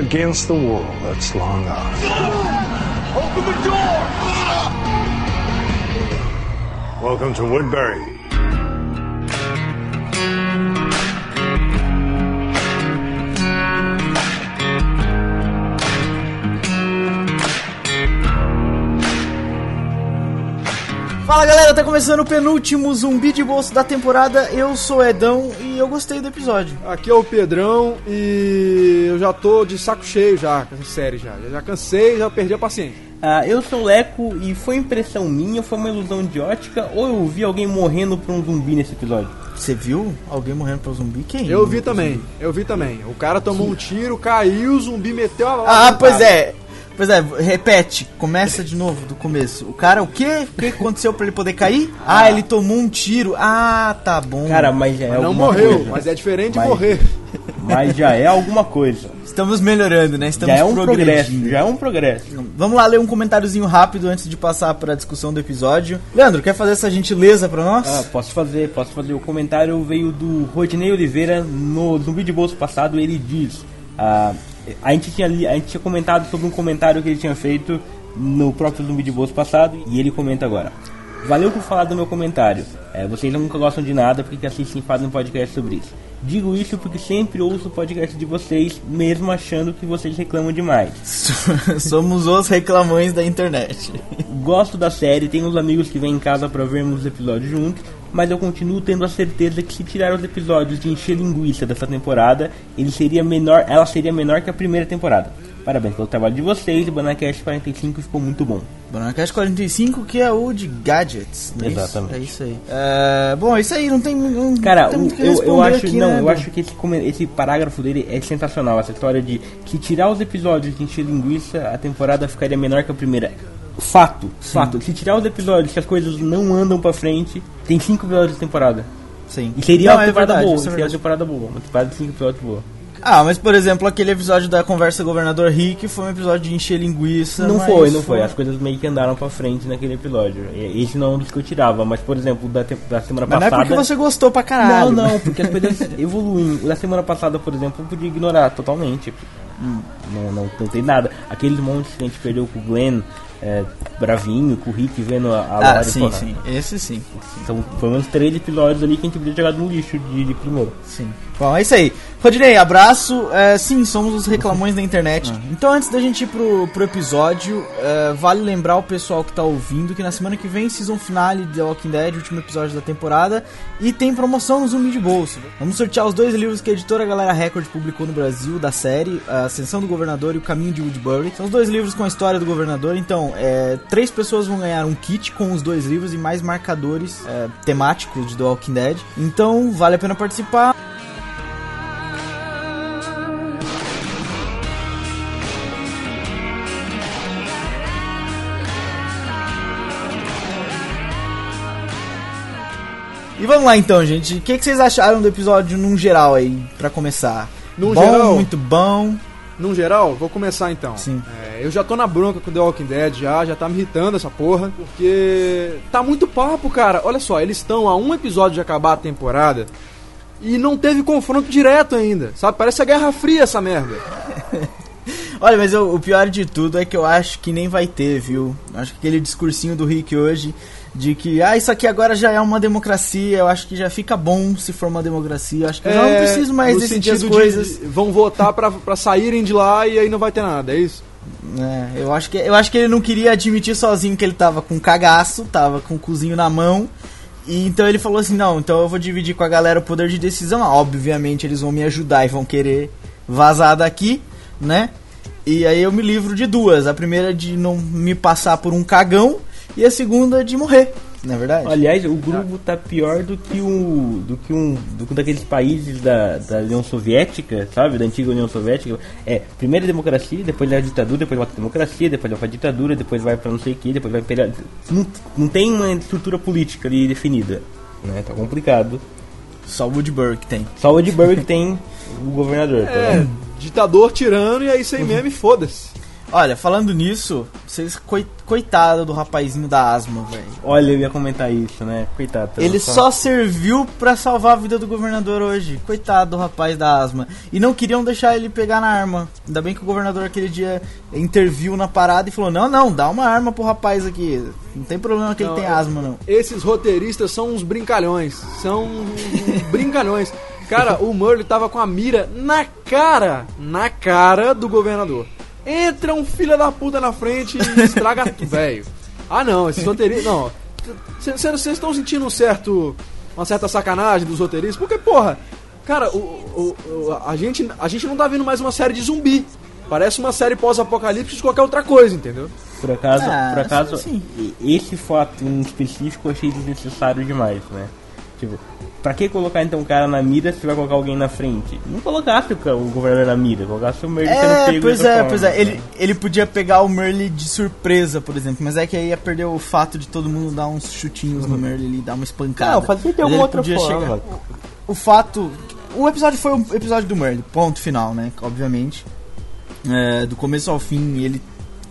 against the world that's long gone. Open the door! Welcome to Woodbury. Fala galera, tá começando o penúltimo zumbi de bolso da temporada. Eu sou o Edão e eu gostei do episódio. Aqui é o Pedrão e eu já tô de saco cheio já com essa série já. Já cansei, já perdi a paciência. Ah, eu sou o Leco e foi impressão minha, foi uma ilusão de ótica ou eu vi alguém morrendo por um zumbi nesse episódio? Você viu alguém morrendo pro zumbi? Quem? Eu vi também, eu vi também. O cara tomou um tiro, caiu, o zumbi meteu a Ah, pois cara. é. Pois é, repete, começa de novo do começo. O cara, o quê? O que aconteceu pra ele poder cair? Ah, ele tomou um tiro. Ah, tá bom. Cara, mas já é Mas não morreu, coisa. mas é diferente Mas- de morrer. Mas já é alguma coisa. Estamos melhorando, né? Estamos já é um progresso, já é um progresso. Vamos lá ler um comentáriozinho rápido antes de passar pra discussão do episódio. Leandro, quer fazer essa gentileza pra nós? Ah, posso fazer, posso fazer. O comentário veio do Rodinei Oliveira no Zumbi de Bolso passado. Ele diz: ah, a, gente tinha, a gente tinha comentado sobre um comentário que ele tinha feito no próprio Zumbi de Bolso passado e ele comenta agora. Valeu por falar do meu comentário. É, vocês nunca gostam de nada porque assistem e fazem um podcast sobre isso. Digo isso porque sempre ouço o podcast de vocês, mesmo achando que vocês reclamam demais. Somos os reclamões da internet. Gosto da série, tenho uns amigos que vêm em casa pra vermos os episódios juntos, mas eu continuo tendo a certeza que se tirar os episódios de encher linguiça dessa temporada, ele seria menor, ela seria menor que a primeira temporada. Parabéns pelo trabalho de vocês, o Banacast 45 ficou muito bom. Bananacast 45, que é o de gadgets. é isso? Exatamente. É isso aí. É, bom, é isso aí, não tem. Não Cara, tem eu, eu acho, aqui, não, né, eu acho que esse, esse parágrafo dele é sensacional, essa história de que tirar os episódios de encher linguiça, a temporada ficaria menor que a primeira. Fato, fato. Se tirar os episódios que as coisas não andam pra frente, tem cinco episódios de temporada. Sim. E seria Não, uma é temporada verdade, boa, é seria uma verdade. temporada boa, uma temporada de cinco episódios boa. Ah, mas por exemplo, aquele episódio da conversa governador Rick foi um episódio de encher linguiça. Não foi, não foi. As coisas meio que andaram pra frente naquele episódio. E- Esse não é um dos que eu tirava, mas por exemplo, da, da semana Mas não é passada. porque você gostou pra caralho. Não, não, porque as coisas evoluem. O da semana passada, por exemplo, eu podia ignorar totalmente. Não, não, não tem nada. Aqueles montes que a gente perdeu com o Glenn, é, Bravinho, com o Rick vendo a, a Ah, sim, sim. Esse sim. São pelo menos três episódios ali que a gente podia jogar no lixo de, de primeiro. Sim. Bom, é isso aí. Rodinei, abraço. É, sim, somos os reclamões da internet. Então, antes da gente ir pro, pro episódio, é, vale lembrar o pessoal que tá ouvindo que na semana que vem, season finale de The Walking Dead, último episódio da temporada, e tem promoção no Zumbi de Bolso. Vamos sortear os dois livros que a editora Galera Record publicou no Brasil da série, A Ascensão do Governador e O Caminho de Woodbury. São os dois livros com a história do governador. Então, é, três pessoas vão ganhar um kit com os dois livros e mais marcadores é, temáticos de The Walking Dead. Então, vale a pena participar. E vamos lá então, gente. O que, que vocês acharam do episódio num geral aí, pra começar? Num bom, geral? muito bom. Num geral, vou começar então. Sim. É, eu já tô na bronca com The Walking Dead já, já tá me irritando essa porra, porque tá muito papo, cara. Olha só, eles estão a um episódio de acabar a temporada e não teve confronto direto ainda, sabe? Parece a Guerra Fria essa merda. Olha, mas eu- o pior de tudo é que eu acho que nem vai ter, viu? Acho que aquele discursinho do Rick hoje de que, ah, isso aqui agora já é uma democracia, eu acho que já fica bom se for uma democracia, eu acho que eu já não preciso mais É, decidir as coisas. de- vão votar pra, pra saírem de lá e aí não vai ter nada, é isso? É, eu acho que eu acho que ele não queria admitir sozinho que ele tava com cagaço, tava com o cozinho na mão. E então ele falou assim: "Não, então eu vou dividir com a galera o poder de decisão. Ah, Obviamente eles vão me ajudar e vão querer vazar daqui, né? E aí eu me livro de duas. A primeira de não me passar por um cagão e a segunda de morrer, não é verdade? Aliás, o grupo tá pior do que um. do que um. do que um daqueles países da, da União Soviética, sabe? Da antiga União Soviética. É, primeiro a democracia, depois a ditadura, depois vai a democracia, depois vai pra ditadura, depois vai pra não sei o que, depois vai imperial. Não, não tem uma estrutura política ali definida. Né? Tá complicado. Só o Woodbury que tem. Só o Edinburgh tem o governador. tá É, ditador tirando e aí sem meme, foda-se. Olha, falando nisso, Vocês, coi- coitado do rapazinho da asma, velho. Olha, eu ia comentar isso, né? Coitado. tá Ele só serviu pra salvar a vida do governador hoje. Coitado do rapaz da asma. E não queriam deixar ele pegar na arma. Ainda bem que o governador aquele dia interviu na parada e falou: Não, não, dá uma arma pro rapaz aqui. Não tem problema que Não, ele tem é- asma, não. Esses roteiristas são uns brincalhões. São brincalhões. Cara, o Murley tava com a mira na cara, na cara do governador. Entra um filho da puta na frente e estraga tudo, velho. Ah não, esses roteiristas. Não. Vocês estão sentindo um certo. uma certa sacanagem dos roteiristas? Porque, porra, cara, o, o- o- a, gente, a gente não tá vendo mais uma série de zumbi. Parece uma série pós-apocalipse de qualquer outra coisa, entendeu? Por acaso, Ah, por acaso sim, esse fato em específico eu achei desnecessário demais, né? Tipo, pra que colocar então um cara na mira se vai colocar alguém na frente? Não colocasse o, o governador na mira, colocasse o Merlin sendo É, pego pois é, forma, pois é. né? Ele, ele podia pegar o Merle de surpresa, por exemplo. Mas é que aí ia perder o fato de todo mundo dar uns chutinhos no Merle ali, dar uma espancada. Não, fazia de alguma outra forma. chegar- O fato. O episódio foi um episódio do Merle, ponto final, né? Obviamente. É, do começo ao fim, ele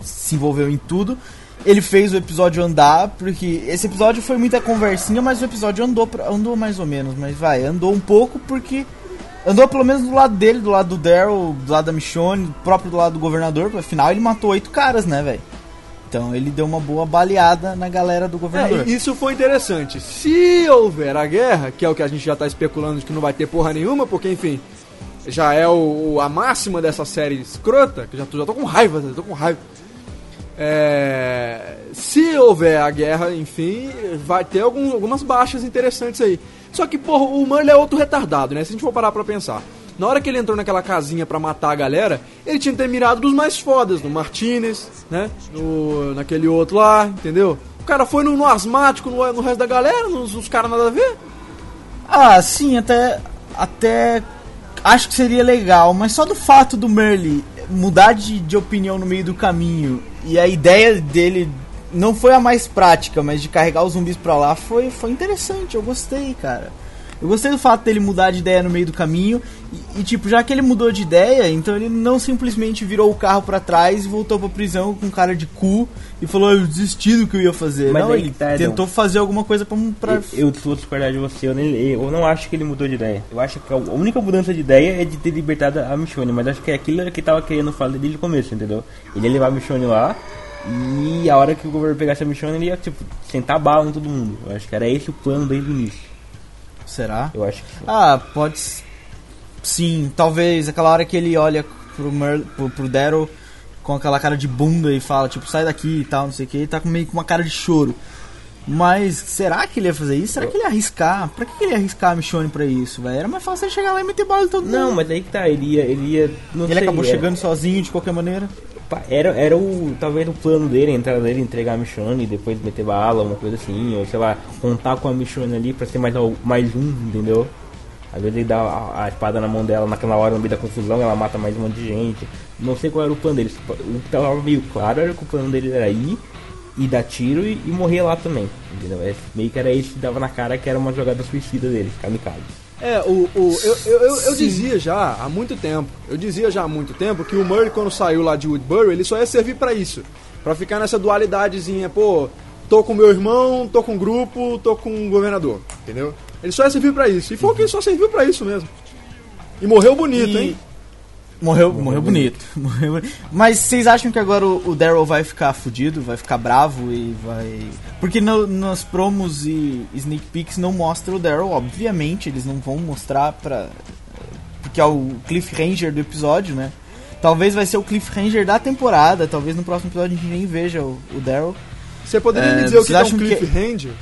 se envolveu em tudo. Ele fez o episódio andar, porque esse episódio foi muita conversinha, mas o episódio andou, andou mais ou menos, mas vai, andou um pouco porque andou pelo menos do lado dele, do lado do Daryl, do lado da Michonne, próprio do lado do governador, afinal ele matou oito caras, né, velho? Então ele deu uma boa baleada na galera do governador. É, isso foi interessante. Se houver a guerra, que é o que a gente já tá especulando de que não vai ter porra nenhuma, porque enfim, já é o, a máxima dessa série escrota, que já tô, já tô com raiva, já tô com raiva. É, se houver a guerra, enfim, vai ter algum- algumas baixas interessantes aí. Só que, porra, o Merle é outro retardado, né? Se a gente for parar pra pensar. Na hora que ele entrou naquela casinha pra matar a galera, ele tinha que ter mirado dos mais fodas, no Martinez, né? No, naquele outro lá, entendeu? O cara foi no, no asmático, no, no resto da galera, nos, caras nada a ver. Ah, sim, até. Até. Acho que seria legal, mas só do fato do Merle mudar de, de opinião no meio do caminho e a ideia dele não foi a mais prática, mas de carregar os zumbis pra lá foi, foi interessante. Eu gostei, cara. Eu gostei do fato dele mudar de ideia no meio do caminho e, e, tipo, já que ele mudou de ideia, então ele não simplesmente virou o carro pra trás e voltou pra prisão com cara de cu e falou, eu desisti do que eu ia fazer. Mas não, ele que tá, tentou fazer alguma coisa pra... pra... Eu, eu vou discordar de você, eu, nem- eu não acho que ele mudou de ideia. Eu acho que a única mudança de ideia é de ter libertado a Michonne, mas acho que aquilo era que tava querendo falar desde o começo, entendeu? Ele ia levar a Michonne lá e a hora que o governo pegasse a Michonne ele ia, tipo, sentar bala em todo mundo. Eu acho que era esse o plano desde o início. Será? Eu acho que sim. Ah, pode. Sim, talvez aquela hora que ele olha pro, Merl, pro, pro Daryl com aquela cara de bunda e fala, tipo, sai daqui e tal, não sei o que, ele tá meio com uma cara de choro. Mas será que ele ia fazer isso? Será que ele ia arriscar? Pra que ele ia arriscar a Michonne pra isso, velho? Era mais fácil ele chegar lá e meter bala em todo mundo. Não, mas aí que tá, ele ia. Ele, ia, não Ele sei, acabou era- chegando sozinho de qualquer maneira. Era, era o, talvez o plano dele, a entrada dele, entregar a Michonne e depois meter bala, uma coisa assim, ou sei lá, contar com a Michonne ali pra ser mais, mais um, entendeu? Às vezes ele dá a, a espada na mão dela naquela hora, no meio da confusão, ela mata mais um monte de gente. Não sei qual era o plano dele. O que tava meio claro era que o plano dele era ir e dar tiro e, e morrer lá também, entendeu? É, meio que era isso que dava na cara que era uma jogada suicida dele, kamikaze. É, o, o, eu, eu, eu, eu dizia já há muito tempo, eu dizia já há muito tempo que o Murray quando saiu lá de Woodbury, ele só ia servir pra isso. Pra ficar nessa dualidadezinha, pô, tô com meu irmão, tô com um grupo, tô com um governador, entendeu? Ele só ia servir pra isso. E foi o que ele só serviu pra isso mesmo. E morreu bonito, E- hein? Morreu, morreu bonito. Morreu bonito. Mas vocês acham que agora o, o Daryl vai ficar fudido, vai ficar bravo e vai. Porque no, nas promos e sneak peeks não mostra o Daryl, obviamente, eles não vão mostrar pra. Porque é o cliffhanger do episódio, né? Talvez vai ser o cliffhanger da temporada, talvez no próximo episódio a gente nem veja o, o Daryl. Você poderia É, me dizer o que é um acham que- cliffhanger?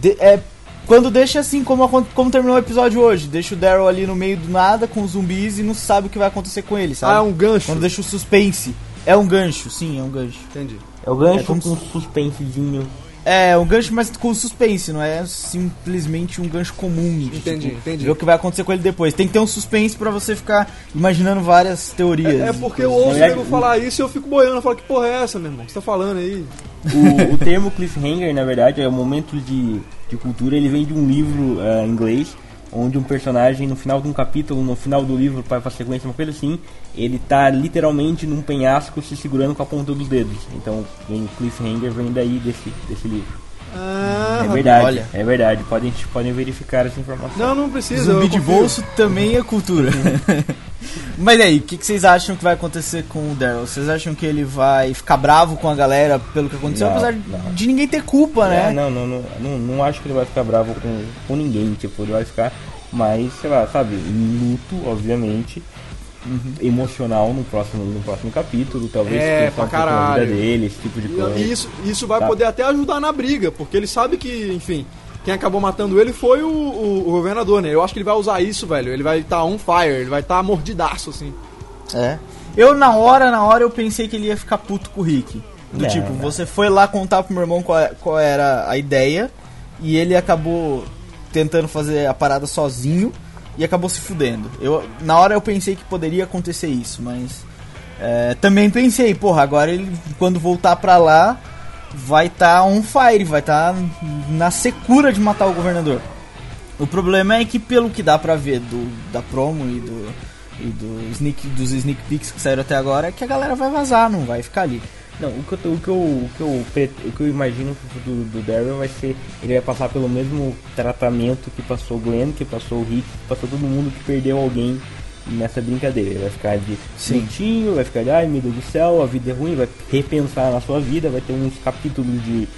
De- é, quando deixa assim, como, como terminou o episódio hoje, deixa o Daryl ali no meio do nada com os zumbis e não sabe o que vai acontecer com ele, sabe? Ah, é um gancho. Quando deixa o suspense. É um gancho, sim, é um gancho. Entendi. É o gancho É como com um suspensezinho. É, um gancho, mas com suspense, não é simplesmente um gancho comum. de, Entendi, tipo, entendi. Ver o que vai acontecer com ele depois. Tem que ter um suspense pra você ficar imaginando várias teorias. É, é porque eu ouço o É, nego falar isso e eu fico boiando. Eu falo, que porra é essa, meu irmão? O que você tá falando aí? O, o termo cliffhanger, na verdade, é o momento de, de cultura, ele vem de um livro em inglês onde um personagem no final de um capítulo, no final do livro, para a sequência, uma coisa assim, ele tá literalmente num penhasco se segurando com a ponta dos dedos. Então, vem cliffhanger vem daí desse, desse livro. Ah, é verdade, olha. é verdade. Podem, podem verificar essa informação. Não, não precisa. Zumbi de bolso também é cultura. Mas e aí, o que, que vocês acham que vai acontecer com o Daryl? Vocês acham que ele vai ficar bravo com a galera pelo que aconteceu? Não, Apesar não. de ninguém ter culpa, né? É, não, não, não, não, não acho que ele vai ficar bravo com, com ninguém, tipo, ele vai ficar mais, sei lá, sabe, luto, obviamente, emocional no próximo, no próximo capítulo, talvez É, pensar pra um pouco na caralho. vida dele, esse tipo de coisa. E isso, isso vai Tá. poder até ajudar na briga, porque ele sabe que, enfim, quem acabou matando ele foi o, o- o governador, né? Eu acho que ele vai usar isso, velho. Ele vai estar on fire, ele vai estar mordidaço, assim. É. Eu, na hora, na hora, eu pensei que ele ia ficar puto com o Rick. Do Não, tipo, não. você foi lá contar pro meu irmão qual, qual era a ideia e ele acabou tentando fazer a parada sozinho e acabou se fudendo. Eu, na hora eu pensei que poderia acontecer isso, mas é, também pensei, porra, agora ele, quando voltar pra lá, vai estar tá on fire, vai estar na secura de matar o governador. O problema é que pelo que dá pra ver do, da promo e do, e do sneak, dos sneak peeks que saíram até agora é que a galera vai vazar, não vai ficar ali. Não, o que eu, o que eu, o que eu, o que eu imagino pro futuro do Daryl vai ser, ele vai passar pelo mesmo tratamento que passou o Glenn, que passou o Rick, que passou todo mundo que perdeu alguém nessa brincadeira. Ele vai ficar de sentinho, vai ficar de ai meu Deus do céu, a vida é ruim, vai repensar na sua vida, vai ter uns capítulos de,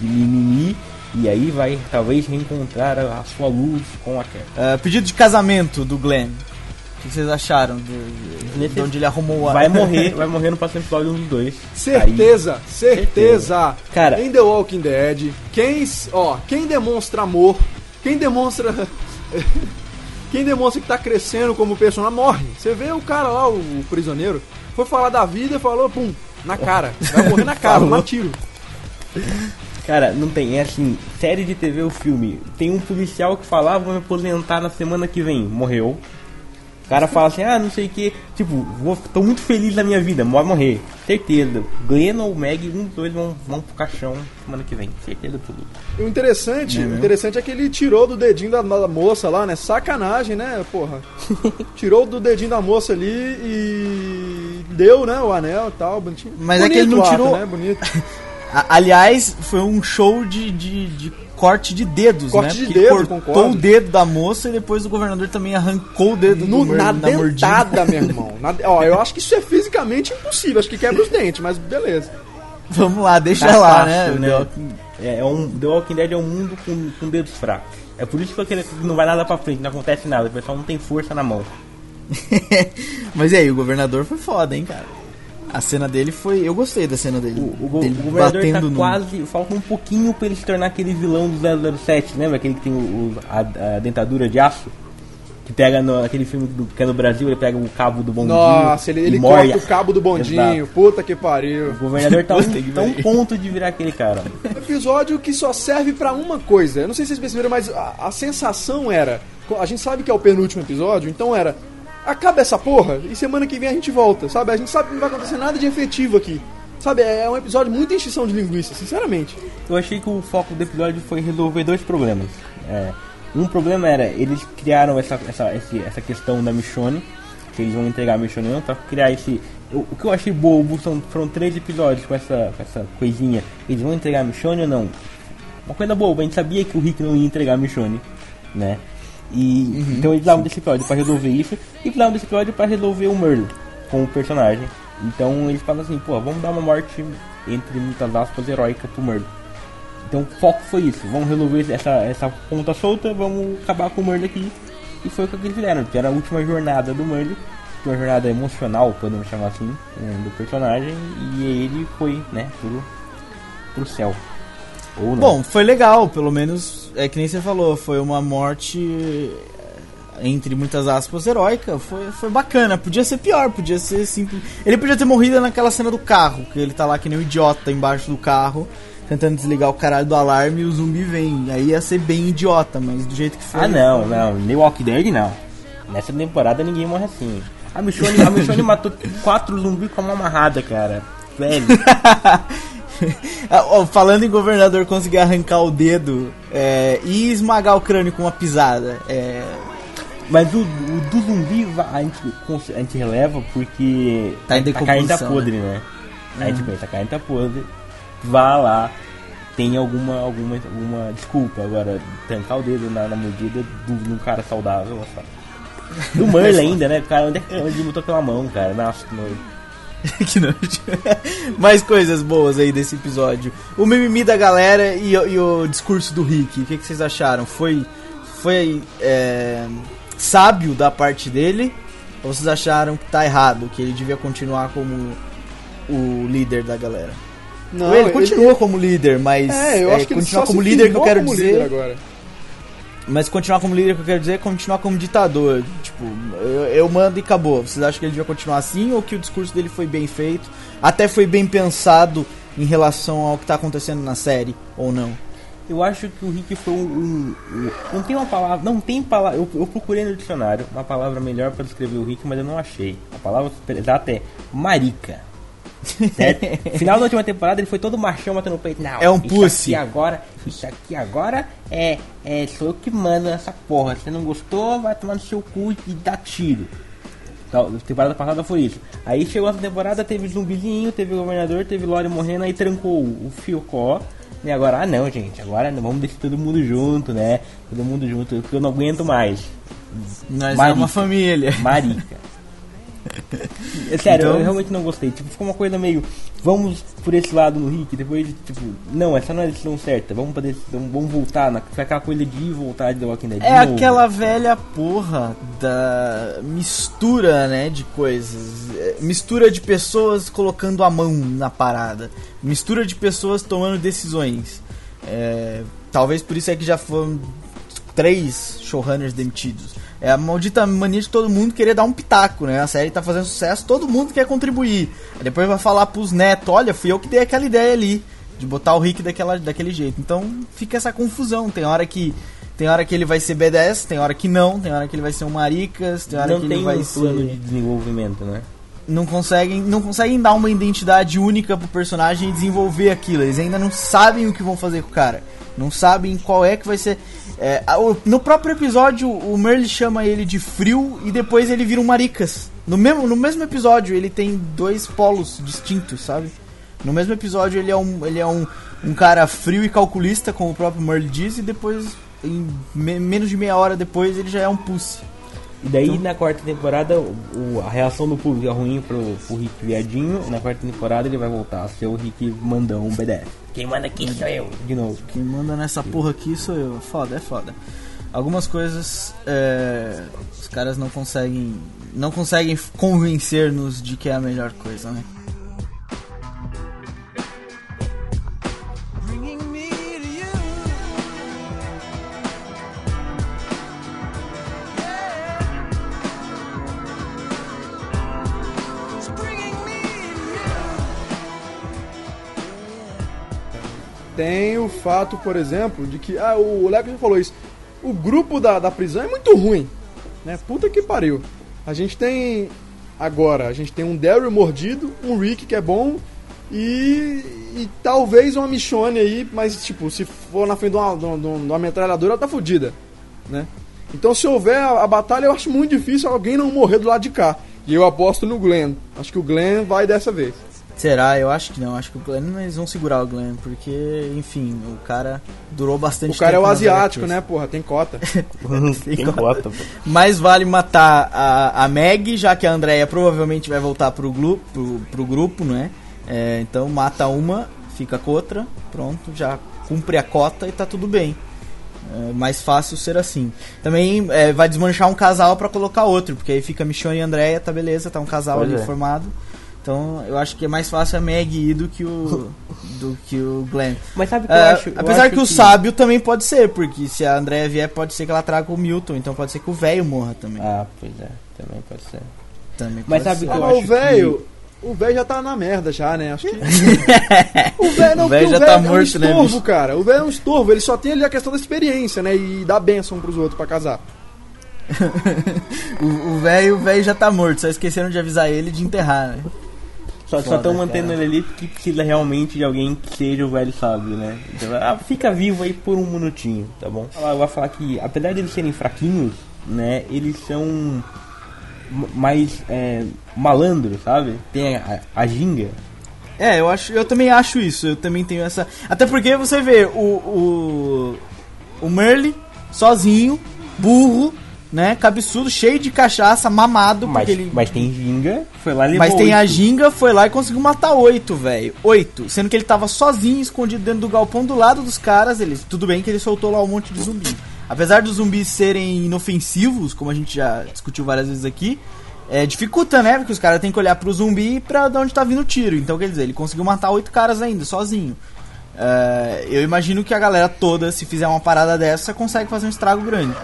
de mimimi, e aí vai talvez reencontrar a, a sua luz com a Cat. É, pedido de casamento do Glenn. O que vocês acharam de, Nesse- de onde ele arrumou a. Vai morrer, vai morrer no próximo episódio um dos dois. Certeza, certeza. Cara- em The Walking Dead, quem, ó, quem demonstra amor, quem demonstra quem demonstra que tá crescendo como personagem morre. Você vê o cara lá, o, o prisioneiro, foi falar da vida e falou, pum, na cara. Vai morrer na cara, um tiro. Cara, não tem, é assim, série de TV ou filme. Tem um policial que falava, vou me aposentar na semana que vem, morreu. O cara fala assim, ah, não sei o que, tipo, vou, tô muito feliz na minha vida, vai morrer. Certeza. Glenn ou Meg, um dos dois vão, vão pro caixão semana que vem. Certeza tudo. E o interessante, o interessante é que ele tirou do dedinho da, da moça lá, né? Sacanagem, né, porra? tirou do dedinho da moça ali e deu, né, o anel e tal, bonitinho. Mas é que ele não o ato, tirou- né? Bonito. A- aliás, foi um show de, de, de corte de dedos, Corte né? de Porque dedo, cortou concordo. o dedo da moça e depois o governador também arrancou o dedo No, do na da mordida. dentada, meu irmão. Na- ó, eu acho que isso é fisicamente impossível. Acho que quebra os dentes, mas beleza. Vamos lá, deixa Tá lá, fácil, né? né? Neo? É, é um, The Walking Dead é um mundo com, com dedos fracos. É por isso que não vai nada pra frente, não acontece nada, o pessoal não tem força na mão. Mas e aí, o governador foi foda, hein, cara? A cena dele foi. Eu gostei da cena dele. O, o, dele o governador tá no- quase. Falta um pouquinho pra ele se tornar aquele vilão do 007, lembra? Aquele que tem o, o- a, a dentadura de aço? Que pega no, aquele filme do, que é no Brasil, ele pega o cabo do bondinho. Nossa, ele, ele morre. corta o cabo do bondinho. Exato. Puta que pariu. O governador tá, um, tá um ponto de virar aquele cara. episódio que só serve pra uma coisa. Eu não sei se vocês perceberam, mas a, a sensação era. A gente sabe que é o penúltimo episódio, então era. Acaba essa porra e semana que vem a gente volta, sabe? A gente sabe que não vai acontecer nada de efetivo aqui. Sabe, é um episódio muito enchição de linguiça, sinceramente. Eu achei que o foco do episódio foi resolver dois problemas. É, um problema era, eles criaram essa, essa, essa questão da Michonne, que eles vão entregar a Michonne não, pra criar esse... O, o que eu achei bobo são, foram três episódios com essa, com essa coisinha. Eles vão entregar a Michonne ou não? Uma coisa boba, a gente sabia que o Rick não ia entregar a Michonne, né? E, então eles precisavam desse episódio pra resolver isso e precisavam desse episódio pra resolver o Merle com o personagem. Então eles falam assim, pô, vamos dar uma morte entre muitas aspas heróica pro Merle. Então o foco foi isso, vamos resolver essa, essa ponta solta, vamos acabar com o Merle aqui. E foi o que eles fizeram, que era a última jornada do Merle, que é uma jornada emocional, podemos chamar assim, né, do personagem, e ele foi, né, pro, pro céu. Bom, foi legal, pelo menos é que nem você falou, foi uma morte entre muitas aspas heróica, foi, foi bacana, podia ser pior, podia ser simples. Ele podia ter morrido naquela cena do carro, que ele tá lá que nem um idiota embaixo do carro, tentando desligar o caralho do alarme e o zumbi vem. Aí ia ser bem idiota, mas do jeito que foi. Ah não, não, nem Walking Dead não. Nessa temporada ninguém morre assim. A Michonne, a Michonne matou quatro zumbis com uma amarrada, cara. Velho. Ah, Falando em governador conseguir arrancar o dedo é, e esmagar o crânio com uma pisada. É, Mas o, o do zumbi a gente, a gente releva porque Tá em a carne tá decomposição, podre, né? Aí a gente pensa, a carne tá podre, vá lá, tem alguma, alguma, alguma desculpa. Agora, trancar o dedo na, na mordida de um cara saudável, nossa. Do Merle ainda, né? Cara, onde é que onde botou pela mão, cara? Nossa, que nojo. que nojo. Mais coisas boas aí desse episódio. O mimimi da galera e, o- e o discurso do Rick. O que, que vocês acharam? Foi, foi é, sábio da parte dele? Ou vocês acharam que tá errado? Que ele devia continuar como o líder da galera? Não, ele continua como líder, mas É, eu é, acho que ele continuar só como líder que eu quero dizer. agora. Mas continuar como líder que eu quero dizer é continuar como ditador. Tipo, eu, eu mando e acabou. Vocês acham que ele devia continuar assim ou que o discurso dele foi bem feito? Até foi bem pensado em relação ao que tá acontecendo na série, ou não? Eu acho que o Rick foi um, um- um- Não tem uma palavra. Não tem palavra. Eu, eu procurei no dicionário uma palavra melhor para descrever o Rick, mas eu não achei. A palavra exata é marica. Certo? Final da última temporada ele foi todo machão batendo no peito. Não, É um isso pussy. Aqui agora, isso aqui agora é, é. Sou eu que mando nessa porra. Se não gostou, vai tomar no seu cu e dá tiro. Então, temporada passada foi isso. Aí chegou essa temporada, teve zumbizinho, teve o governador, teve Lore morrendo, aí trancou o Fiocó. E agora, ah não, gente, agora vamos deixar todo mundo junto, né? Todo mundo junto, porque eu não aguento mais. Nós é Marica. uma família. Marica. É sério, Então- eu realmente não gostei. Tipo, ficou uma coisa meio. Vamos por esse lado no Rick, depois, tipo, não, essa não é a decisão certa. Vamos pra decisão, vamos voltar. Na, foi aquela coisa de ir e voltar de The Walking Dead. de É novo. aquela velha porra da mistura, né, de coisas. É, Mistura de pessoas colocando a mão na parada. Mistura de pessoas tomando decisões. É, talvez por isso é que já foram três showrunners demitidos. É a maldita mania de todo mundo querer dar um pitaco, né? A série tá fazendo sucesso, todo mundo quer contribuir. Aí depois vai falar pros netos, olha, fui eu que dei aquela ideia ali. De botar o Rick daquela, daquele jeito. Então fica essa confusão. Tem hora que. Tem hora que ele vai ser B10, tem hora que não, tem hora que ele vai ser um Maricas, tem hora Não que tem ele vai um plano ser. de desenvolvimento, né? Não conseguem, não conseguem dar uma identidade única pro personagem e desenvolver aquilo. Eles ainda não sabem o que vão fazer com o cara. Não sabem qual é que vai ser. É, no próprio episódio, o Merle chama ele de frio e depois ele vira um maricas. No mesmo, no mesmo episódio, ele tem dois polos distintos, sabe? No mesmo episódio, ele é um, ele é um, um cara frio e calculista, como o próprio Merle diz, e depois, em me- menos de meia hora depois, ele já é um pussy. E daí na quarta temporada o, a reação do público é ruim pro, pro Rick viadinho. Na quarta temporada ele vai voltar a ser o Rick mandão, um BDF. Quem manda aqui sou eu, de novo. Quem manda nessa porra aqui sou eu. Foda, é foda. Algumas coisas é, os caras não conseguem não conseguem convencer-nos de que é a melhor coisa, né? Tem o fato, por exemplo, de que. Ah, o Leco falou isso. O grupo da, da prisão é muito ruim. Né? Puta que pariu. A gente tem. Agora, a gente tem um Daryl mordido, um Rick que é bom e. e talvez uma Michonne aí, mas tipo, se for na frente de uma, de uma, de uma metralhadora, ela tá fodida. Né? Então, se houver a, a batalha, eu acho muito difícil alguém não morrer do lado de cá. E eu aposto no Glenn. Acho que o Glenn vai dessa vez. Será? Eu acho que não. Acho que o Glenn eles vão segurar o Glenn, porque, enfim, o cara durou bastante O cara é o tempo asiático, né, porra? Tem cota. Tem cota, pô. Mais vale matar a, a Meg, já que a Andrea provavelmente vai voltar pro, glu, pro, pro grupo, né? É, então mata uma, fica com outra, pronto, já cumpre a cota e tá tudo bem. É mais fácil ser assim. Também é, vai desmanchar um casal pra colocar outro, porque aí fica Michonne e Andrea, tá beleza, tá um casal Pois ali é. formado. Então eu acho que é mais fácil a Meg ir do que o, do que o Glenn. Mas sabe o que eu É, acho? Eu apesar acho que o sábio também pode ser, porque se a Andrea vier, pode ser que ela traga o Milton, então pode ser que o velho morra também. Ah, pois é, também pode ser. Também Mas pode sabe ser. que eu Ah, mas acho o velho. O velho já tá na merda já, né? Acho que. o velho não, O velho porque já tá é um morto, né, estorvo, bicho? cara. O velho é um estorvo, ele só tem ali a questão da experiência, né? E dar bênção pros outros pra casar. O o velho o velho já tá morto, só esqueceram de avisar ele de enterrar, né? Só Foda, estão mantendo cara. ele ali porque precisa realmente de alguém que seja o velho sábio, né? Então, ah, fica vivo aí por um minutinho, tá bom? Ela vai falar que, apesar de eles serem fraquinhos, né? Eles são mais é, malandros, sabe? Tem a, a ginga. É, eu acho, eu também acho isso. Eu também tenho essa. Até porque você vê o o, o Merle sozinho, burro, né, cabeçudo, cheio de cachaça, mamado, Mas, ele mas tem ginga, foi lá e Mas tem a oito. ginga, foi lá e conseguiu matar oito, velho. Oito. Sendo que ele tava sozinho, escondido dentro do galpão do lado dos caras. Ele, tudo bem que ele soltou lá um monte de zumbi. Apesar dos zumbis serem inofensivos, como a gente já discutiu várias vezes aqui, é, dificulta, né? Porque os caras têm que olhar pro zumbi e pra de onde tá vindo o tiro. Então, quer dizer, ele conseguiu matar oito caras ainda, sozinho. É, eu imagino que a galera toda, se fizer uma parada dessa, consegue fazer um estrago grande.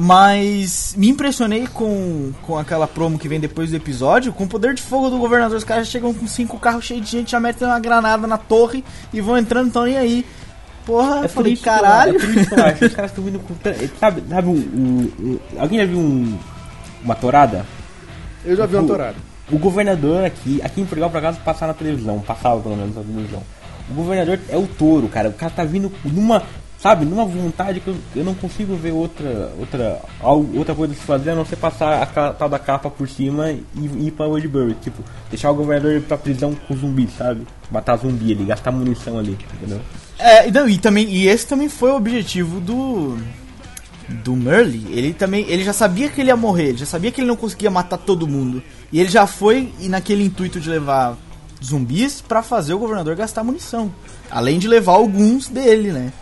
Mas me impressionei com, com aquela promo que vem depois do episódio, com o poder de fogo do governador. Os caras chegam com cinco carros cheios de gente, já metem uma granada na torre e vão entrando, tão nem aí. Porra, eu falei, caralho. é por isso que eu acho. Os caras estão vindo com. Sabe, sabe um, um- um- Alguém já viu um, uma torada? Eu já vi uma O- torada. O governador aqui, aqui em Portugal, por acaso, passava na televisão, passava pelo menos na televisão. O governador é o touro, cara. O cara tá vindo numa, sabe, numa vontade que eu, eu não consigo ver outra, outra, outra coisa se fazer a não ser passar a tal da capa por cima e e ir pra Woodbury. Tipo, deixar o governador ir pra prisão com zumbi, sabe? Matar zumbi ali, gastar munição ali, entendeu? É, não, e também e esse também foi o objetivo do do Merle. Ele também, ele já sabia que ele ia morrer, ele já sabia que ele não conseguia matar todo mundo. E ele já foi e naquele intuito de levar zumbis pra fazer o governador gastar munição, além de levar alguns dele, né?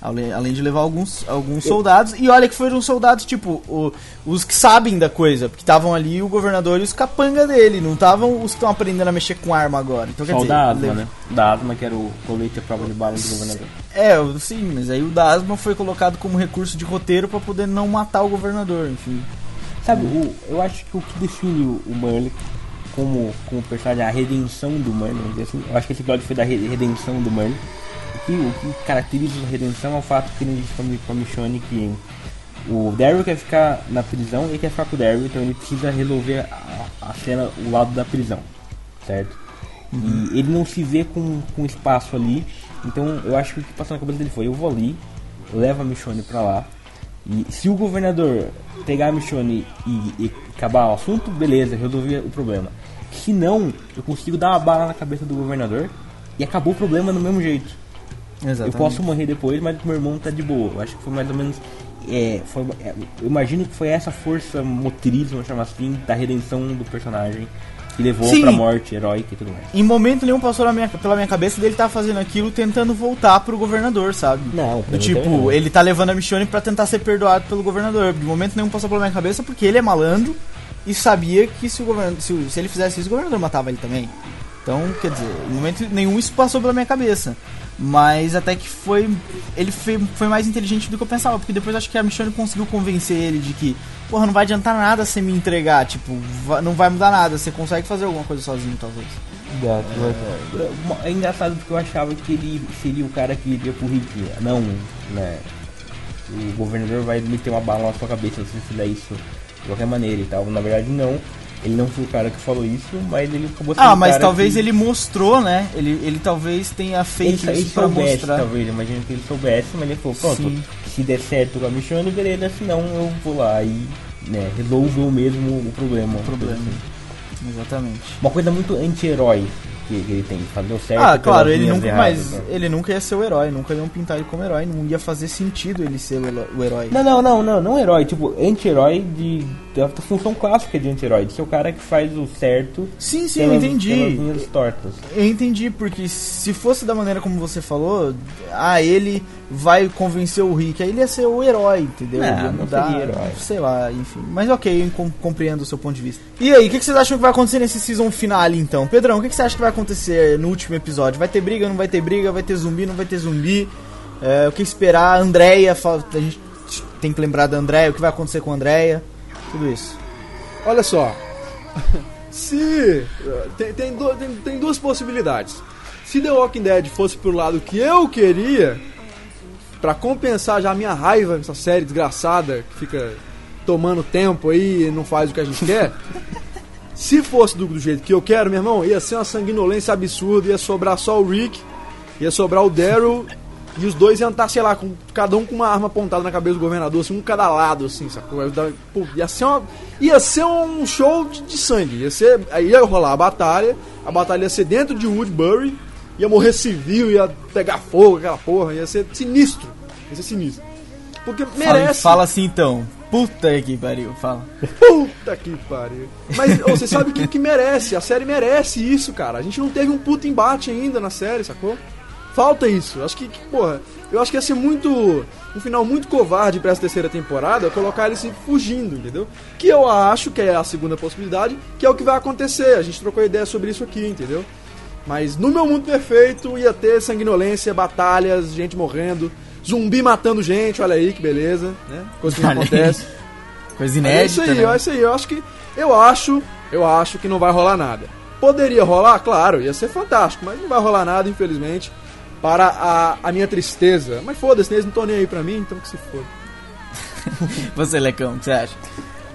Além de levar alguns, alguns soldados. E olha que foram soldados, tipo, o- os que sabem da coisa. Porque estavam ali o governador e os capanga dele. Não estavam os que estão aprendendo a mexer com arma agora. Então, quer Só o dizer, da asma, né? Da asma, que era o colete à prova de bala do governador. é, o- sim, mas aí o da asma foi colocado como recurso de roteiro pra poder não matar o governador, enfim. Sabe, o, eu acho que o que define o, o Merle como, como personagem, a redenção do Merle, assim, eu acho que esse episódio foi da re- redenção do Merle. O que, o que caracteriza a redenção é o fato que ele diz pra, Mi- pra Michonne que o Daryl quer ficar na prisão e quer ficar com o Daryl, então ele precisa resolver a, a cena, o lado da prisão, certo? E ele não se vê com, com espaço ali, então eu acho que o que passou na cabeça dele foi: eu vou ali, eu levo a Michonne pra lá, e se o governador pegar a Michonne e, e acabar o assunto, beleza, resolvi o problema. Se não, eu consigo dar uma bala na cabeça do governador e acabou o problema do mesmo jeito. Exatamente. Eu posso morrer depois, mas meu irmão tá de boa. Eu acho que foi mais ou menos. É, foi, é, eu imagino que foi essa força motriz, vamos chamar assim, da redenção do personagem que levou Sim. pra morte heróica e tudo mais. Em momento nenhum passou minha, pela minha cabeça dele tá fazendo aquilo tentando voltar pro governador, sabe? Não, Do tipo, ele tá levando a Michonne pra tentar ser perdoado pelo governador. De momento nenhum passou pela minha cabeça porque ele é malandro e sabia que se, o governador, se, se ele fizesse isso, o governador matava ele também. Então, quer dizer, em momento nenhum isso passou pela minha cabeça. Mas até que foi. Ele foi, foi mais inteligente do que eu pensava, porque depois acho que a Michonne conseguiu convencer ele de que, porra, não vai adiantar nada você me entregar, tipo, não vai mudar nada, você consegue fazer alguma coisa sozinho, talvez. É engraçado porque eu achava que ele seria o cara que iria pro Rick. Não, né? O governador vai meter uma bala na sua cabeça se você fizer isso de qualquer maneira e tal. Na verdade, não. Ele não foi o cara que falou isso, mas ele acabou sendo Ah, mas talvez que... ele mostrou, né? Ele, ele talvez tenha Ele, feito ele isso pra soubesse, mostrar. talvez, imagino que ele soubesse, mas ele falou, pronto, Sim. se der certo com a Michonne, beleza, se não, eu vou lá e né, resolvo mesmo o problema. O problema. Exatamente. Uma coisa muito anti-herói que, que ele tem, fazer o certo. Ah, claro, ele nunca, erradas, mas né? ele nunca ia ser o herói, nunca iam pintar ele como herói, não ia fazer sentido ele ser o herói. Não, não, não, não, não herói, tipo, anti-herói de. da função clássica de anti-herói, de ser o cara que faz o certo Sim, sim, eu pelas, entendi. pelas tortas. Eu entendi, porque se fosse da maneira como você falou, ah, ele vai convencer o Rick, aí ele ia ser o herói, entendeu? Não, não mudar, herói. Sei lá, enfim. Mas ok, eu com- compreendo o seu ponto de vista. E aí, o que, que vocês acham que vai acontecer nesse season finale, então? Pedrão, o que, que você acha que vai acontecer no último episódio? Vai ter briga, não vai ter briga? Vai ter zumbi, não vai ter zumbi? É, o que esperar? A Andrea, fa- a gente tem que lembrar da Andrea, o que vai acontecer com a Andrea? Tudo isso. Olha só. Se. Tem, tem, du- tem- tem duas possibilidades. Se The Walking Dead fosse pro lado que eu queria, pra compensar já a minha raiva dessa série desgraçada que fica tomando tempo aí e não faz o que a gente quer, Se fosse do, do jeito que eu quero, meu irmão, ia ser uma sanguinolência absurda, ia sobrar só o Rick, ia sobrar o Daryl, e os dois iam estar, sei lá, com, cada um com uma arma apontada na cabeça do governador, assim, um cada lado, assim, sacou? Ia, dar- pô, ia ser uma, ia ser um show de, de sangue, ia ser, aí ia rolar a batalha, a batalha ia ser dentro de Woodbury, ia morrer civil, ia pegar fogo, aquela porra, ia ser sinistro, ia ser sinistro. Porque Fala, merece. fala assim então. Puta que pariu, fala. Puta que pariu. Mas você sabe que, que merece, a série merece isso, cara. A gente não teve um puto embate ainda na série, sacou? Falta isso. Acho que, que, porra, eu acho que ia ser muito. Um final muito covarde pra essa terceira temporada colocar ele se fugindo, entendeu? Que eu acho que é a segunda possibilidade, que é o que vai acontecer. A gente trocou ideia sobre isso aqui, entendeu? Mas no meu mundo perfeito ia ter sanguinolência, batalhas, gente morrendo, zumbi matando gente, olha aí que beleza, né? Coisa que não acontece. Coisa É inédita. isso aí, né? é isso aí. Eu acho que. Eu acho. Eu acho que não vai rolar nada. Poderia rolar, claro, ia ser fantástico, mas não vai rolar nada, infelizmente. Para a, a minha tristeza. Mas foda-se, eles não estão nem aí pra mim, então que se foda. Você, Lecão, o que você acha?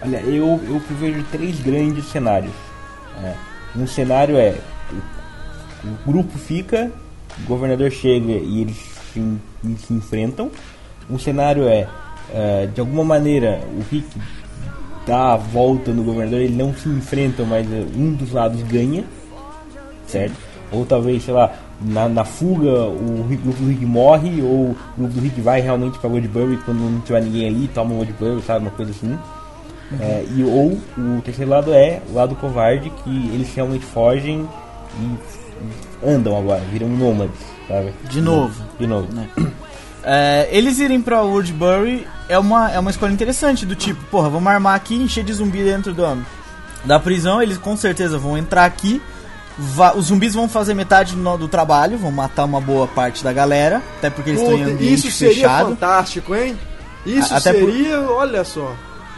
Olha, eu, eu prevejo três grandes cenários. É, um cenário é o, o grupo fica, o governador chega e eles se, se enfrentam. Um cenário é, é, de alguma maneira, o Rick dá a volta no governador, eles não se enfrentam, mas é, um dos lados ganha, certo? Ou talvez, sei lá, na, na fuga o grupo do Rick morre, ou o grupo do Rick vai realmente pra Woodbury quando não tiver ninguém ali, toma Woodbury, sabe? Uma coisa assim. É, e ou o terceiro lado é o lado covarde, que eles realmente fogem e andam agora, viram nômades, sabe? De novo. De novo. É, eles irem pra Woodbury é uma, é uma escolha interessante, do tipo, porra, vamos armar aqui e encher de zumbi dentro do, da prisão, eles com certeza vão entrar aqui, va- os zumbis vão fazer metade do, do trabalho, vão matar uma boa parte da galera, até porque eles estão em ambiente isso seria fechado. fantástico, hein? Isso A- até por- seria, olha só.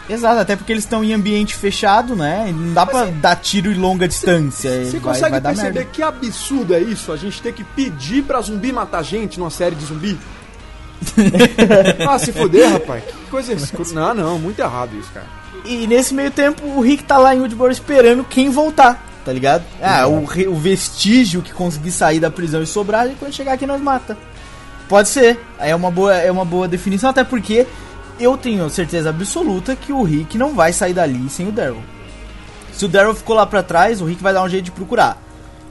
Exato, até porque eles estão em ambiente fechado, né? E não dá pra dar tiro em longa distância. e Você consegue vai perceber merda. que absurdo é isso? A gente ter que pedir pra zumbi matar gente numa série de zumbi? ah, se fuder, rapaz. Que coisa escura. Não, não, muito errado isso, cara. E nesse meio tempo, o Rick tá lá em Woodbury esperando quem voltar, tá ligado? Ah, o, o vestígio que conseguir sair da prisão e sobrar, e quando chegar aqui nós mata. Pode ser. É uma boa, é uma boa definição, até porque eu tenho certeza absoluta que o Rick não vai sair dali sem o Daryl. Se o Daryl ficou lá pra trás, o Rick vai dar um jeito de procurar.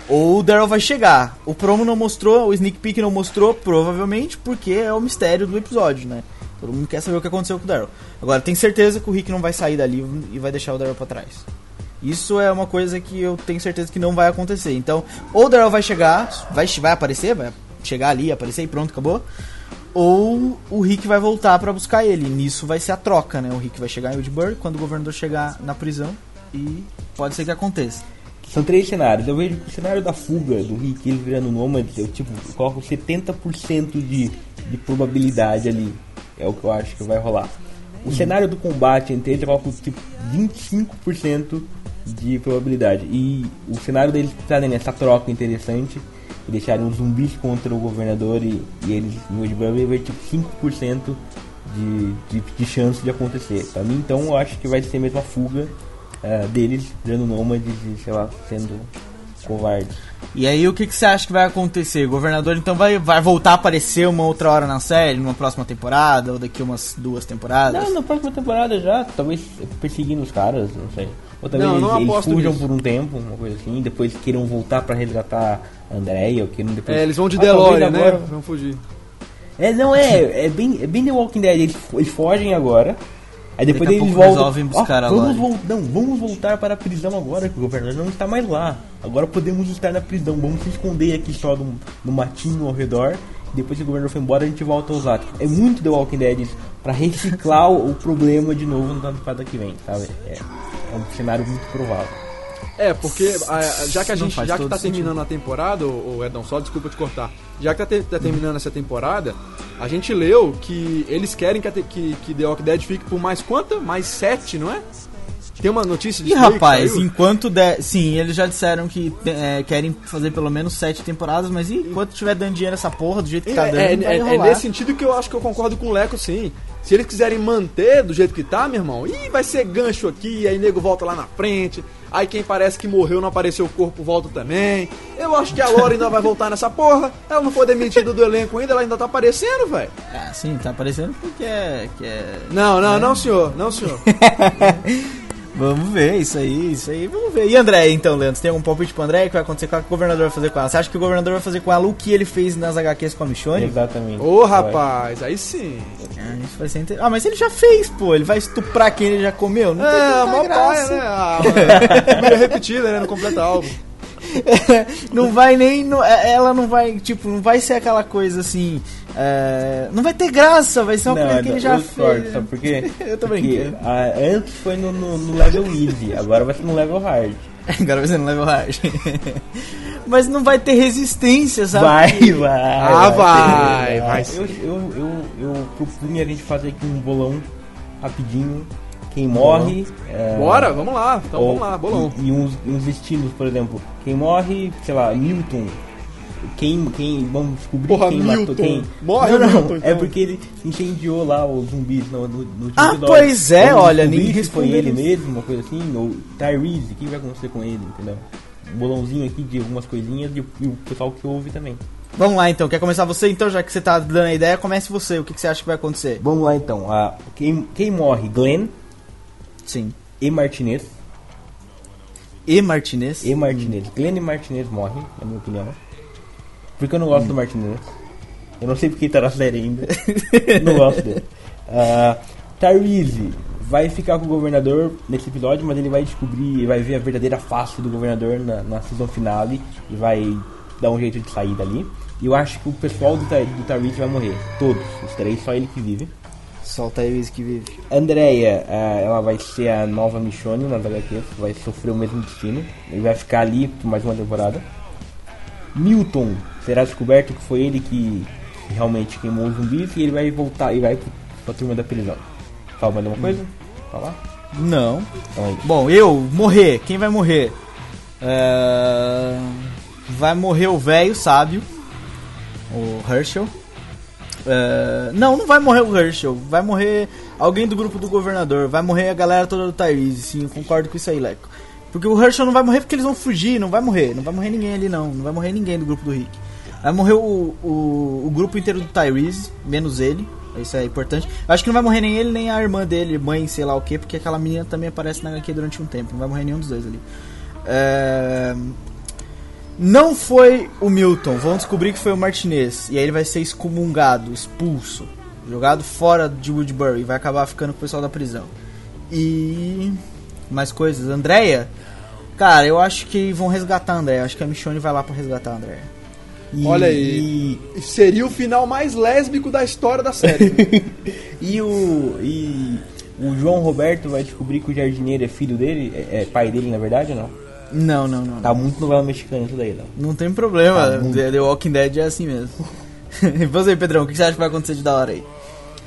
Ou o Daryl vai chegar. O promo não mostrou, o sneak peek não mostrou, provavelmente porque é o mistério do episódio, né? Todo mundo quer saber o que aconteceu com o Daryl. Agora, tem certeza que o Rick não vai sair dali e vai deixar o Daryl pra trás. Isso é uma coisa que eu tenho certeza que não vai acontecer. Então, ou o Daryl vai chegar, vai, vai aparecer, vai chegar ali, aparecer e pronto, acabou. Ou o Rick vai voltar pra buscar ele. Nisso vai ser a troca, né? O Rick vai chegar em Woodbury quando o governador chegar na prisão e pode ser que aconteça. São três cenários. Eu vejo que o cenário da fuga do Rick, ele virando nômade, eu tipo, coloco 70% de, de probabilidade ali. É o que eu acho que vai rolar. O cenário do combate entre eles, eu coloco tipo 25% de probabilidade. E o cenário deles estarem nessa troca interessante e deixarem os zumbis contra o governador e, e eles em Woodbury, vai tipo 5% de, de, de chance de acontecer. Pra mim, então, eu acho que vai ser mesmo a fuga eh, deles, virando nômades e, sei lá, sendo covardes. E aí, o que, que você acha que vai acontecer? O governador então vai, vai voltar a aparecer uma outra hora na série, numa próxima temporada, ou daqui umas duas temporadas? Não, na próxima temporada já, talvez perseguindo os caras, não sei. Ou talvez Não, eles, não eles aposto fujam nisso. por um tempo, uma coisa assim, depois queiram voltar pra resgatar a Andrea, ou queiram depois... É, eles vão de Ah, né? agora- Vão fugir. É, não, é, é bem, é bem The Walking Dead, eles, eles fogem agora, aí depois eles voltam... resolvem buscar vamos, não, vamos voltar para a prisão agora, que o governador não está mais lá. Agora podemos estar na prisão, vamos se esconder aqui só no, no matinho ao redor, depois que o governador foi embora a gente volta a usar. É muito The Walking Dead isso, pra reciclar o, o problema de novo na temporada que vem, sabe? É, é um cenário muito provável. É, porque a- a- já que a gente já que tá sentido. terminando a temporada, o Edão, só desculpa te cortar. Já que tá, te- tá terminando essa temporada, a gente leu que eles querem que, que, que The Walking Dead fique por mais quanta? Mais sete, não é? Tem uma notícia aí que rapaz, enquanto der. Sim, eles já disseram que é, querem fazer pelo menos sete temporadas, mas e enquanto tiver dando dinheiro essa porra, do jeito que tá É, dando, é, é- é nesse sentido que eu acho que eu concordo com o Leco, sim. Se eles quiserem manter do jeito que tá, meu irmão, ih, vai ser gancho aqui, aí nego volta lá na frente, Aí quem parece que morreu não apareceu o corpo volta também. Eu acho que a Laura ainda vai voltar nessa porra. Ela não foi demitida do elenco ainda, ela ainda tá aparecendo, velho. Ah, sim, tá aparecendo porque é. Que é... Não, não, não, senhor. Não, senhor. Vamos ver, isso aí, isso aí, vamos ver. E André, então, Leandro, você tem algum palpite pro André? O que vai acontecer com o governador vai fazer com ela? Você acha que o governador vai fazer com ela o que ele fez nas HQs com a Michonne? Exatamente. Ô, rapaz, aí sim. Ah, isso vai ser inter... ah, mas ele já fez, pô. Ele vai estuprar quem ele já comeu? Não tem É, tanta mó paia, graça. né? Ah. Primeira repetida, né? No completo álbum. não vai nem. não- é- ela não vai, tipo, não vai ser aquela coisa assim. É, não vai ter graça, vai ser uma coisa que ele já fez. sabe por quê? Eu tô Porque, brincando. ah, antes foi no, no, no level easy, agora vai ser no level hard. Agora vai ser no level hard. mas não vai ter resistência, sabe? Vai, vai. Ah, vai, ter, vai Eu, eu, eu, eu propunha a gente fazer aqui um bolão rapidinho. Quem morre. é, Bora, vamos lá. Então ou- vamos lá, bolão. E, e uns, uns destinos, por exemplo. Quem morre, sei lá, Milton. Quem, quem, vamos descobrir Porra, quem Milton. matou quem. Morre não, o não, Milton, É então. porque ele incendiou lá os zumbis no, no, no Ah, pois é, Vamos olha, descobrir ninguém se foi ele mesmo, uma coisa assim, ou Tyrese, o que vai acontecer com ele, entendeu? Um bolãozinho aqui de algumas coisinhas e o, e o pessoal que ouve também. Vamos lá então, quer começar você então, já que você tá dando a ideia, comece você. O que, que você acha que vai acontecer? Vamos lá então. Ah, quem, quem morre? Glenn Sim. e Martinez. E Martinez? E Martinez. Glenn e Martinez morrem, na minha opinião. Porque eu não gosto do Martinez. Eu não sei porque tá na série ainda. não gosto dele. Ah, Tyrese vai ficar com o governador nesse episódio, mas ele vai descobrir, vai ver a verdadeira face do governador na, na season finale e vai dar um jeito de sair dali. E eu acho que o pessoal do, do Tyrese vai morrer. Todos, os três, só ele que vive. Só o Tyrese que vive. Andrea, ah, ela vai ser a nova Michonne nas HQs, vai sofrer o mesmo destino. Ele vai ficar ali por mais uma temporada. Milton será descoberto que foi ele que realmente queimou os zumbis e ele vai voltar e vai pra turma da prisão. Fala mais alguma coisa? Falar? Não. Então aí. Bom, eu morrer. Quem vai morrer? É, Vai morrer o velho sábio, o Herschel. É, Não, não vai morrer o Herschel. Vai morrer alguém do grupo do governador. Vai morrer a galera toda do Tyrese. Sim, eu concordo com isso aí, Leco. Porque o Herschel não vai morrer porque eles vão fugir. Não vai morrer. Não vai morrer ninguém ali, não. Não vai morrer ninguém do grupo do Rick. Vai morrer o, o, o grupo inteiro do Tyrese, menos ele. Isso é importante. Acho que não vai morrer nem ele, nem a irmã dele, mãe, sei lá o que, porque aquela menina também aparece na HQ durante um tempo. Não vai morrer nenhum dos dois ali. É, Não foi o Milton, vão descobrir que foi o Martinez. E aí ele vai ser excomungado, expulso, jogado fora de Woodbury e vai acabar ficando com o pessoal da prisão. E. Mais coisas. Andrea? Cara, eu acho que vão resgatar a Andrea. Acho que a Michonne vai lá pra resgatar a Andrea. E- Olha aí. Seria o final mais lésbico da história da série. E, e o. E o João Roberto vai descobrir que o jardineiro é filho dele, é, é pai dele na verdade ou não? Não, não, não. Tá muito novela mexicana isso daí, não. Não tem problema. Tá muito. The, Walking Dead é assim mesmo. e você, Pedrão, o que você acha que vai acontecer de da hora aí?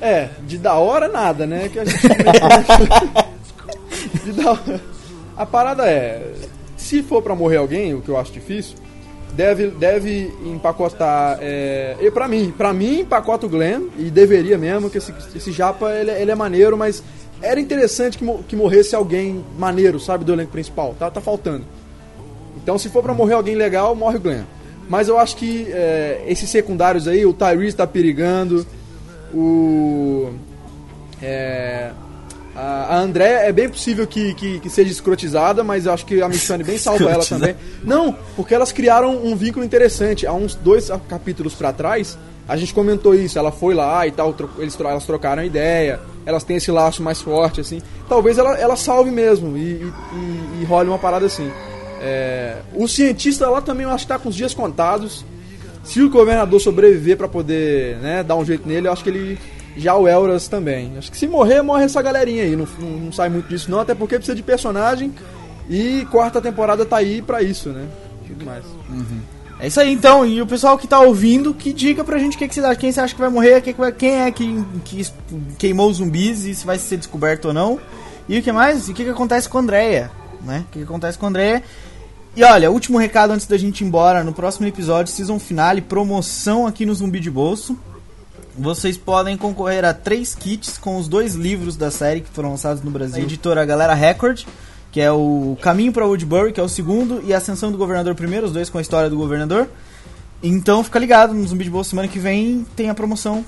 é, de da hora nada, né? Que a gente. de da hora. A parada é. Se for pra morrer alguém, o que eu acho difícil, deve, deve empacotar. É, e pra mim, pra mim, empacota o Glenn, e deveria mesmo, que esse, esse japa ele, é- ele é maneiro, mas era interessante que, que morresse alguém maneiro, sabe, do elenco principal. Tá, tá faltando. Então, se for pra morrer alguém legal, morre o Glenn. Mas eu acho que é, esses secundários aí, o Tyrese tá perigando, o. É, a, a André é bem possível que, que, que seja escrotizada, mas eu acho que a Michonne bem salva ela também. Não, porque elas criaram um vínculo interessante. Há uns dois capítulos pra trás, a gente comentou isso. Ela foi lá e tal, tro- eles, elas trocaram ideia, elas têm esse laço mais forte, assim. Talvez ela, ela salve mesmo e, e, e, role uma parada assim. É, o cientista lá também eu acho que tá com os dias contados. Se o governador sobreviver pra poder né, dar um jeito nele, eu acho que ele. Já o Elras também. Acho que se morrer, morre essa galerinha aí. Não, não, não sai muito disso, não, até porque precisa de personagem. E quarta temporada tá aí pra isso, né? Tudo mais. É isso aí então, e o pessoal que tá ouvindo, que diga pra gente o que, que você acha, quem você acha que vai morrer, quem, que vai- quem é que, que queimou os zumbis e se vai ser descoberto ou não. E o que mais? E o que, que acontece com a Andrea, né? O que, que acontece com a Andrea. E olha, último recado antes da gente ir embora, no próximo episódio, season finale, promoção aqui no Zumbi de Bolso. Vocês podem concorrer a três kits com os dois livros da série que foram lançados no Brasil. A editora Galera Record, que é o Caminho para Woodbury, que é o segundo, e Ascensão do Governador primeiro, os dois com a história do governador. Então fica ligado, no Zumbi de Bolsa semana que vem tem a promoção.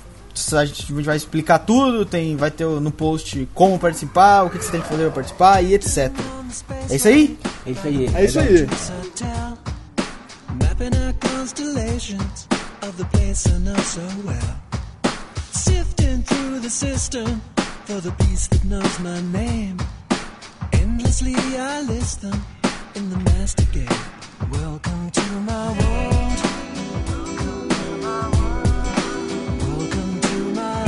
A gente vai explicar tudo, tem, vai ter no post como participar, o que, que você tem que fazer para participar e etc. É isso aí? É isso aí. É isso aí. hotel, mapping our Sifting through the system for the beast that knows my name. Endlessly I list them in the master game. Welcome to my world. Welcome to my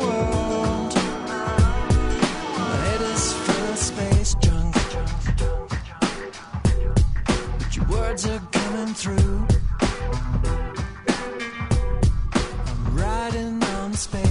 world. Space junk. Your words are coming through. space.